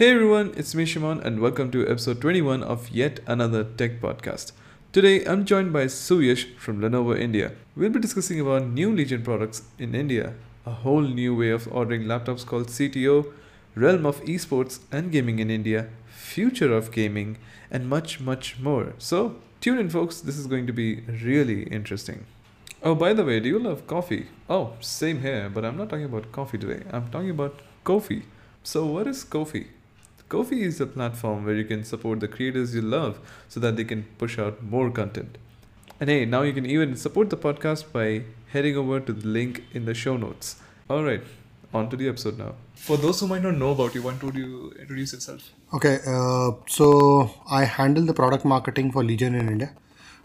Hey everyone, it's me Shimon and welcome to episode 21 of yet another tech podcast. Today I'm joined by Suyash from Lenovo India. We'll be discussing about new Legion products in India, a whole new way of ordering laptops called CTO, realm of esports and gaming in India, future of gaming, and much, much more. So tune in folks, this is going to be really interesting. Oh, by the way, do you love coffee? Oh, same here, but I'm not talking about coffee today. I'm talking about Ko-fi. So, what is Ko-fi? Ko-fi is a platform where you can support the creators you love so that they can push out more content. And hey, now you can even support the podcast by heading over to the link in the show notes. All right, on to the episode now. For those who might not know about you, why don't you introduce yourself? Okay, uh, so I handle the product marketing for Legion in India.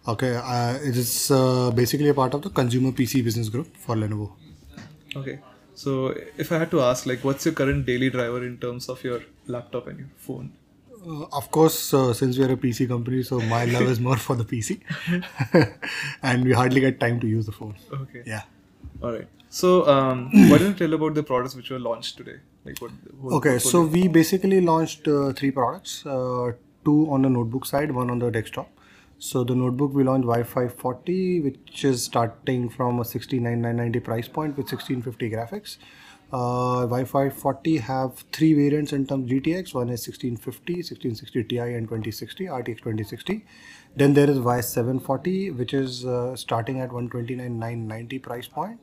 Okay, uh, it is uh, basically a part of the consumer PC business group for Lenovo. Okay. So if I had to ask, like, what's your current daily driver in terms of your laptop and your phone? Uh, of course, uh, since we are a PC company, so my love is more for the PC, and we hardly get time to use the phone. Okay. Yeah. All right. So um, why don't you tell about the products which were launched today? Like what? what Okay, what so we basically launched uh, three products, uh, two on the notebook side, one on the desktop. So the notebook we launched Y540, which is starting from a 69,990 price point with 1650 graphics. Uh, Y540 have three variants in terms of GTX. One is 1650, 1660 Ti, and 2060 RTX 2060. Then there is Y740, which is uh, starting at 129,990 price point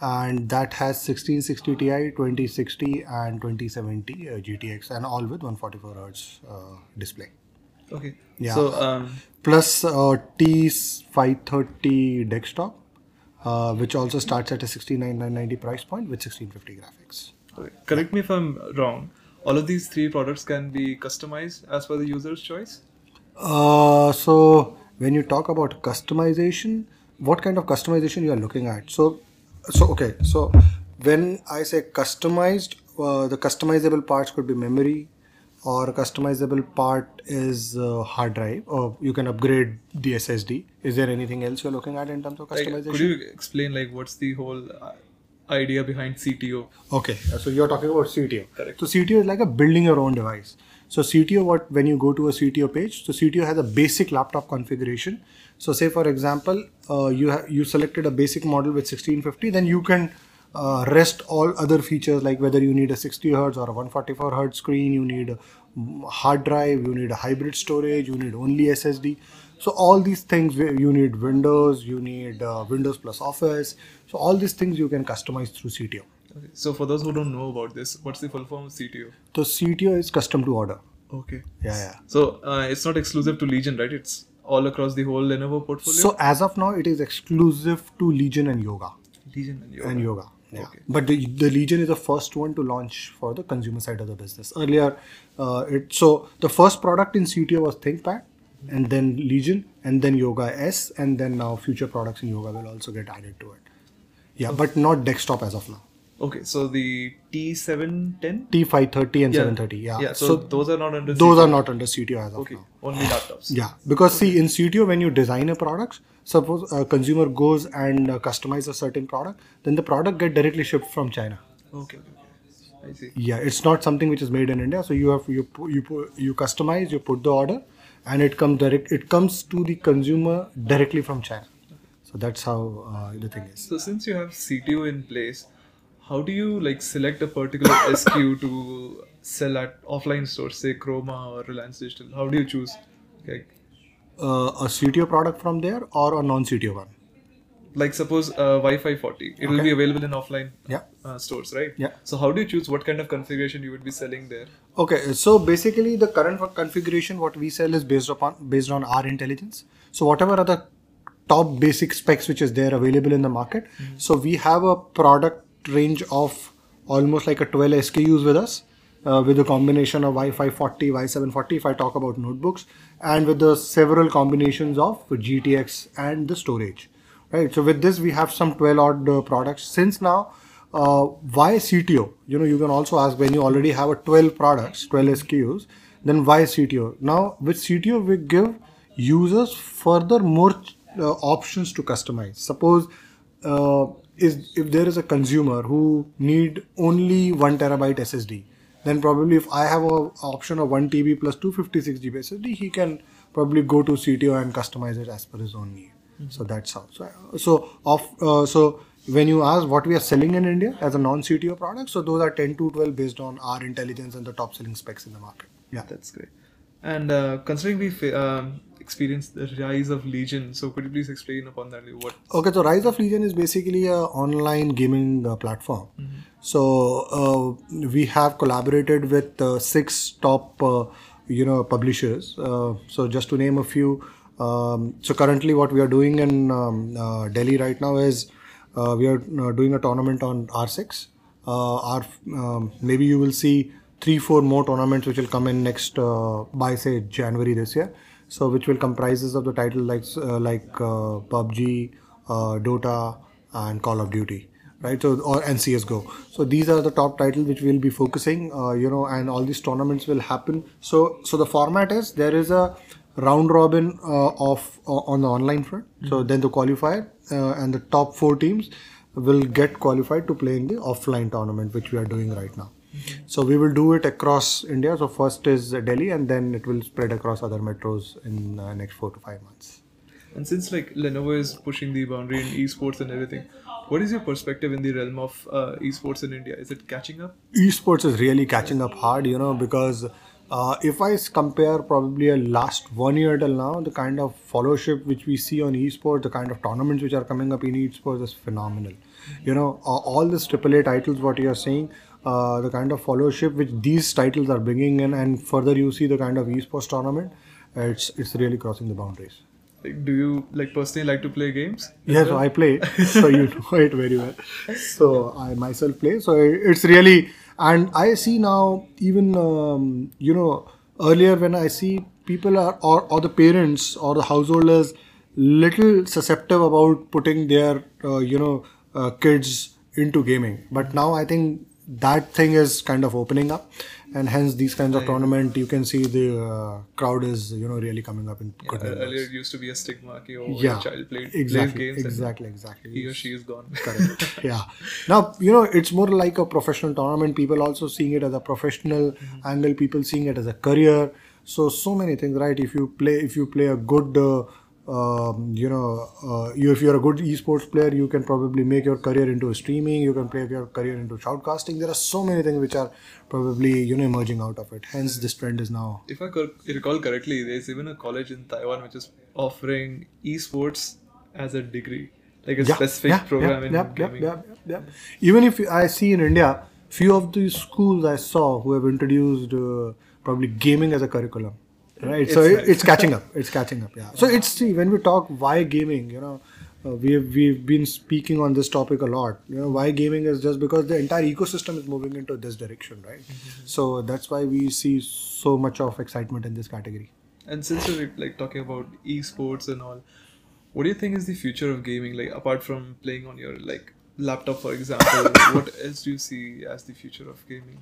and that has 1660 Ti, 2060 and 2070 uh, GTX and all with 144 Hz uh, display. Okay. Yeah. So um, Plus uh, T530 desktop, uh, which also starts at a 69990 price point with 1650 graphics. okay. correct me if I'm wrong. All of these three products can be customized as per the user's choice. Uh, so when you talk about customization, what kind of customization you are looking at? So, so okay. So when I say customized, uh, the customizable parts could be memory, or customizable part is uh, hard drive, or you can upgrade the SSD. Is there anything else you're looking at in terms of Like, customization? could you explain like what's the whole uh, idea behind CTO? Okay, so you're talking about CTO. Correct. So CTO is like a building your own device. So CTO, what when you go to a CTO page, so CTO has a basic laptop configuration. So say for example, uh, you have you selected a basic model with 1650, then you can uh, rest all other features like whether you need a 60 hertz or a 144 hertz screen, you need a hard drive, you need a hybrid storage, you need only SSD. So all these things you need Windows, you need uh, Windows plus Office. So all these things you can customize through CTO. Okay. So for those who don't know about this, what's the full form of CTO? So CTO is custom to order. Okay. Yeah, yeah. So uh, it's not exclusive to Legion, right? It's all across the whole Lenovo portfolio. So as of now, it is exclusive to Legion and Yoga Legion and Yoga. and Yoga. Yeah. Okay. But the, the Legion is the first one to launch for the consumer side of the business. Earlier, uh, it so the first product in CTO was ThinkPad, and then Legion, and then Yoga S, and then now future products in Yoga will also get added to it. Yeah, but not desktop as of now. Okay, so the T710. T530 and Yeah. 730. Yeah. Yeah. So, those are not under. those CTO. are not under CTO as of Okay. now. Only laptops. Yeah, because see, in CTO, when you design a product, suppose a consumer goes and uh, customize a certain product, then the product get directly shipped from China. Okay. I see. Yeah, it's not something which is made in India. So you have you you you customize, you put the order, and it comes direct. It comes to the consumer directly from China. So that's how uh, the thing is. So since you have CTO in place, how do you like select a particular SKU to sell at offline stores, say Croma or Reliance Digital? How do you choose? Like, Uh, a CTO product from there or a non-CTO one. like suppose uh, Y540, it will Okay. be available in offline Yeah. uh, stores, right? Yeah. So how do you choose what kind of configuration you would be selling there? Okay, so basically the current configuration what we sell is based upon based on our intelligence. So whatever are the top basic specs which is there available in the market. So we have a product range of almost like a 12 SKUs with us. Uh, with a combination of Y540, Y740 if I talk about notebooks and with the several combinations of GTX and the storage right so with this we have some 12 odd uh, products since now uh, why CTO? You know, you can also ask when you already have a 12 products, 12 SKUs, then why CTO? Now, with CTO, we give users further more uh, options to customize. Suppose uh, is if there is a consumer who need only one terabyte SSD, then probably if I have a option of 1 TB plus 256 GB SSD, he can probably go to CTO and customize it as per his own need. So that's how. So, so of uh, so when you ask what we are selling in India as a non-CTO product, so those are 10 to 12 based on our intelligence and the top selling specs in the market. Yeah. That's great. And uh, considering we fa- um, experienced the rise of Legion, so could you please explain upon that? What? Okay, so Rise of Legion is basically an online gaming uh, platform. So uh, we have collaborated with uh, six top, uh, you know, publishers. Uh, so just to name a few, um, so currently what we are doing in um, uh, Delhi right now is uh, we are uh, doing a tournament on R6. Uh, our um, maybe you will see three, four more tournaments which will come in next uh, by say January this year. So which will comprises of the title like uh, like uh, PUBG, uh, Dota, and Call of Duty, right? So or and CS:GO. So these are the top titles which we'll be focusing, uh, you know, and all these tournaments will happen. So so the format is there is a round robin uh, of uh, on the online front. So then the qualifier uh, and the top four teams will get qualified to play in the offline tournament, which we are doing right now. So we will do it across India. So first is Delhi, and then it will spread across other metros in uh, next four to five months. And since like Lenovo is pushing the boundary in esports and everything, what is your perspective in the realm of uh, esports in India? Is it catching up? esports is really catching up hard you know because uh, if I compare probably a last one year till now the kind of followership which we see on esports the kind of tournaments which are coming up in esports is phenomenal you know uh, all these aaa titles what you are saying uh, the kind of followership which these titles are bringing in and further you see the kind of esports tournament it's it's really crossing the boundaries Like, do you like personally like to play games? Yes, so I play, so you know it very well. So I myself play. So it's really, and I see now even um, you know earlier when I see people are or or the parents or the householders little susceptible about putting their uh, you know uh, kids into gaming, but now I think that thing is kind of opening up and hence these kinds of tournament you can see the uh, crowd is you know really coming up in good Uh, numbers. earlier, it used to be a stigma. Ki, oh, yeah child played exactly games exactly exactly he or she is gone. Correct. yeah. Now you know it's more like a professional tournament. People also seeing it as a professional angle. People seeing it as a career. So so many things, right? If you play, if you play a good, uh, um, you know, uh, you if you're a good esports player, you can probably make your career into streaming. You can play your career into shoutcasting. There are so many things which are probably you know emerging out of it. Hence, this trend is now If I recall correctly, there's even a college in Taiwan which is offering esports as a degree, like a specific program in yep, yep, gaming. yep, yep. Even if I see in India, few of the schools I saw who have introduced uh, probably gaming as a curriculum, right? so It's it, nice. it's catching up. It's catching up. Yeah. So it's see when we talk why gaming, you know. Uh, we've we've been speaking on this topic a lot. You know why gaming is just because the entire ecosystem is moving into this direction, right? Mm-hmm. So that's why we see so much of excitement in this category. And since we're like talking about esports and all, what do you think is the future of gaming? Like apart from playing on your like laptop, for example, what else do you see as the future of gaming?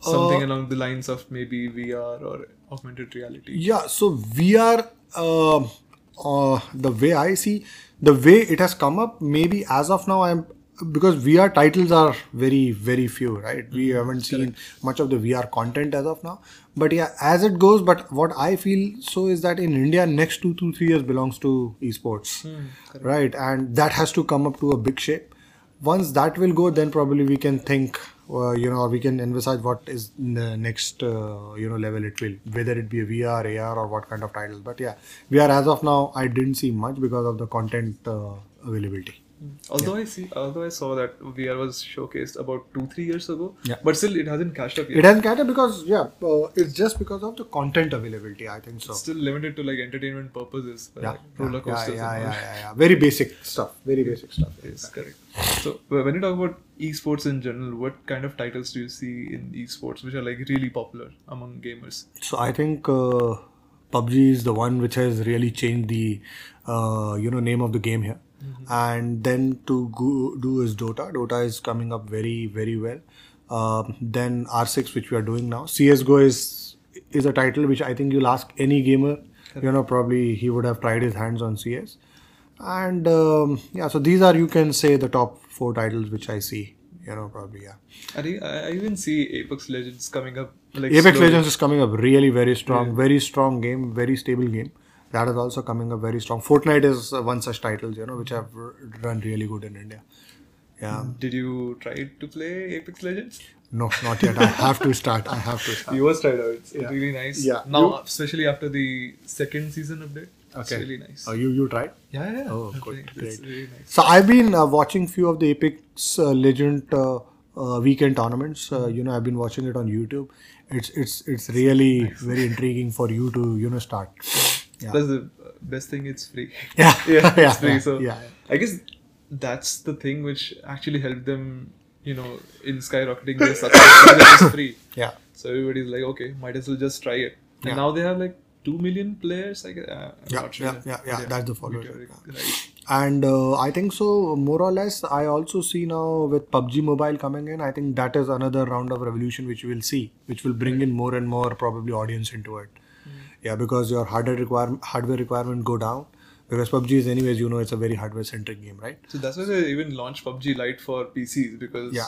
Something Uh, along the lines of maybe VR or augmented reality. Yeah, so VR, uh, uh, the way I see, the way it has come up, maybe as of now, I'm because VR titles are very, very few, right? We haven't seen much of the VR content as of now. But yeah, as it goes, but what I feel so is that in India, next two to three years belongs to esports, right? And that has to come up to a big shape once that will go then probably we can think uh, you know or we can envisage what is the next uh, you know level it will whether it be a vr ar or what kind of titles. But yeah vr as of now i didn't see much because of the content uh, availability Although I see, although I saw that VR was showcased about two three years ago, Yeah. but still it hasn't catched up yet. it hasn't catered because yeah uh, it's just because of the content availability i think so It's still limited to like entertainment purposes, uh, yeah, like roller yeah, coasters. yeah, yeah, yeah, yeah. very basic stuff very basic stuff Yes, correct. So wh- when you talk about esports in general, what kind of titles do you see in esports which are like really popular among gamers? So I think uh, PUBG is the one which has really changed the uh, you know name of the game here. And then to go, do is Dota. Dota is coming up very very well. Um, then R6 which we are doing now. CS:GO is is a title which I think you'll ask any gamer. You know probably he would have tried his hands on CS. And um, yeah, so these are you can say the top four titles which I see You know, probably yeah. I I even see Apex Legends coming up. Like Apex slowly. Legends is coming up really very strong, very strong game, very stable game. That is also coming up very strong. Fortnite is uh, one such titles, you know, which have run really good in India. Yeah, Did you try to play Apex Legends? no, not yet. I have to start. I have to start. You was tried out. It's Yeah. really nice. Yeah. Now, You- especially after the second season update, it's Okay. really nice. Oh, you you tried? yeah, yeah. Oh, I good, It's great. really nice. So I've been uh, watching few of the Apex uh, Legend uh, uh, weekend tournaments. Uh, you know, I've been watching it on YouTube. It's it's it's really very intriguing for you to you know start. Yeah. Plus, the best thing, it's free. Yeah. yeah, it's Yeah, free. yeah, so yeah. I guess that's the thing which actually helped them, you know, in skyrocketing their success. it's free. Yeah. So everybody's like, okay, might as well just try it. And Yeah. now they have like two million players. I guess. Uh, Yeah, sure. yeah, yeah, yeah, that's the Right. And uh, I think so, more or less, I also see now with PUBG Mobile coming in, I think that is another round of revolution which we will see, which will bring in more and more probably audience into it. Yeah, because your hardware require hardware requirement go down. Because PUBG is anyways, you know, it's a very hardware centric game, right? So that's why they even launched PUBG Lite for PCs because Yeah.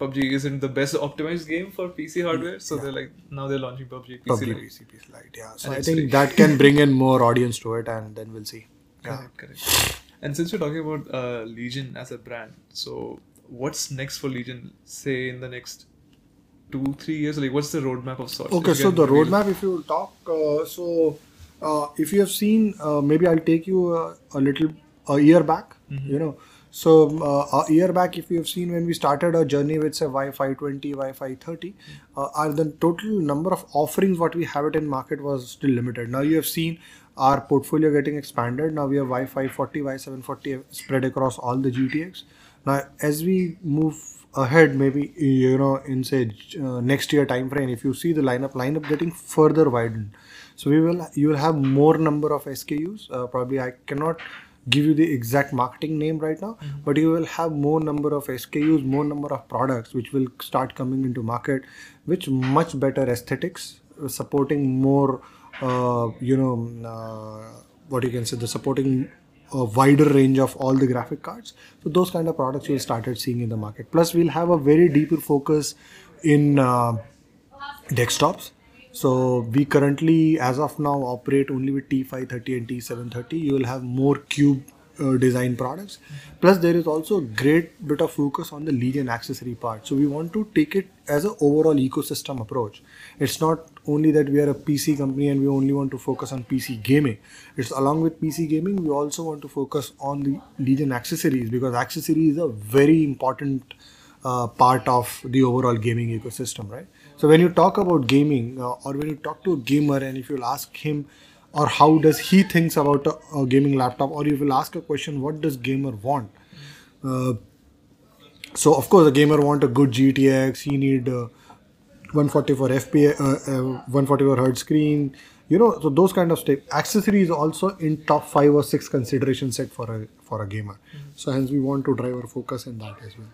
PUBG isn't the best optimized game for PC hardware. So they're like now they're launching PUBG PC PUBG Lite. PC, PC Lite, yeah. So And I think free. that can bring in more audience to it, and then we'll see. Yeah. Correct, correct. And since we're talking about uh, Legion as a brand, so what's next for Legion? Say in the next two, three years, like what's the roadmap of sorts? Okay, so the reveal- roadmap, if you talk, uh, so uh, if you have seen, uh, maybe I'll take you uh, a little a year back. Mm-hmm. You know, so uh, a year back, if you have seen when we started our journey with say Y520, Wi-Fi 30, uh, our the total number of offerings what we have it in market was still limited. Now you have seen our portfolio getting expanded. Now we have Y540, Wi-Fi 740 spread across all the GTX. Now as we move ahead maybe you know in say uh, next year time frame if you see the lineup lineup getting further widened. So we will you will have more number of skus uh, probably i cannot give you the exact marketing name right now but you will have more number of skus more number of products which will start coming into market which much better aesthetics uh, supporting more uh, you know uh, what you can say the supporting a wider range of all the graphic cards. So those kind of products you'll started seeing in the market. Plus, we'll have a very deeper focus in uh, desktops. So we currently, as of now, operate only with T530 and T730. You will have more cube uh, design products. Plus, there is also a great bit of focus on the Legion accessory part. So we want to take it as an overall ecosystem approach. It's not only that we are a PC company and we only want to focus on PC gaming. It's along with PC gaming, we also want to focus on the Legion accessories because accessories is a very important uh, part of the overall gaming ecosystem, right? So when you talk about gaming uh, or when you talk to a gamer and if you'll ask him or how does he thinks about a, a gaming laptop or you'll ask a question, what does gamer want? Uh, so of course a gamer want a good GTX, he need uh, 144 FPS, uh, uh, 144 hertz screen, you know, so those kind of stuff. Accessories also in top five or six consideration set for a for a gamer. So hence we want to drive our focus in that as well.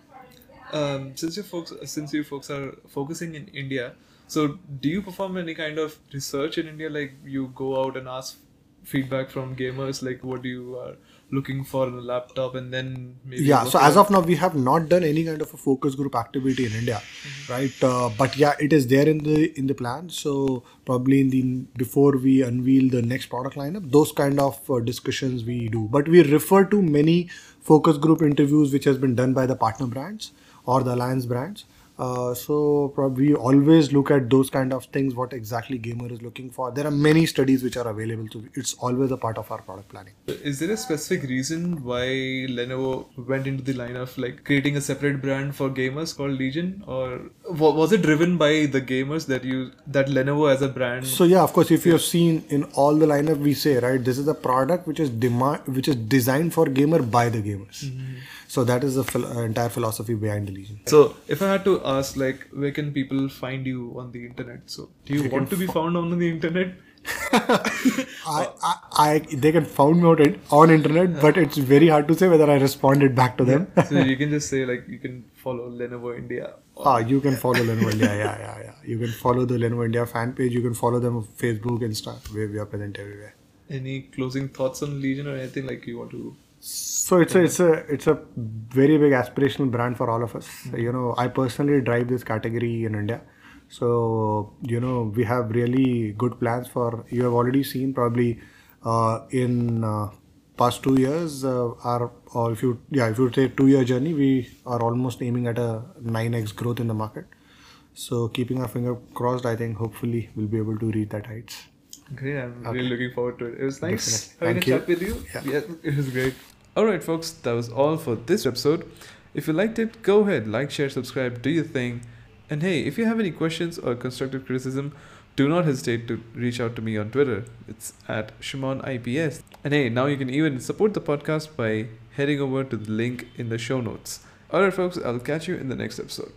um, since you folks since you folks are focusing in India, so do you perform any kind of research in India? Like you go out and ask feedback from gamers, like what you are looking for in a laptop, and then maybe yeah so as of now we have not done any kind of a focus group activity in india right? Uh, but yeah it is there in the in the plan. So probably in the before we unveil the next product lineup those kind of uh, discussions we do. But we refer to many focus group interviews which has been done by the partner brands or the alliance brands uh, so probably always look at those kind of things what exactly gamer is looking for there are many studies which are available so it's always a part of our product planning Is there a specific reason why Lenovo went into the line of like creating a separate brand for gamers called Legion, or was it driven by the gamers that you that Lenovo as a brand? So yeah, of course, if you have seen in all the lineup, we say right, this is a product which is demand, which is designed for gamer by the gamers. So that is the uh, entire philosophy behind the Legion. So, if I had to ask, like, where can people find you on the internet? So, do you They want to be found on the internet? I, I, I, they can found me out in- on internet, but it's very hard to say whether I responded back to them. so you can just say like you can follow Lenovo India. ah, you can follow Lenovo India. Yeah, yeah, yeah. You can follow the Lenovo India fan page. You can follow them on Facebook, Insta, where we are present everywhere. Any closing thoughts on Legion or anything like you want to So it's a it's a it's a very big aspirational brand for all of us. You know, I personally drive this category in India. So you know, we have really good plans for. You have already seen probably uh, in uh, past two years, uh, our or if you yeah if you take two year journey, we are almost aiming at a nine x growth in the market. So keeping our finger crossed, I think hopefully we'll be able to reach that heights. Great. I'm Okay. really looking forward to it. It was nice Definitely. having Thank a you. chat with you. Yeah. yeah, it was great. All right, folks, that was all for this episode. If you liked it, go ahead, like, share, subscribe, do your thing. And hey, if you have any questions or constructive criticism, do not hesitate to reach out to me on Twitter. It's at Shimon IPS. And hey, now you can even support the podcast by heading over to the link in the show notes. All right, folks, I'll catch you in the next episode.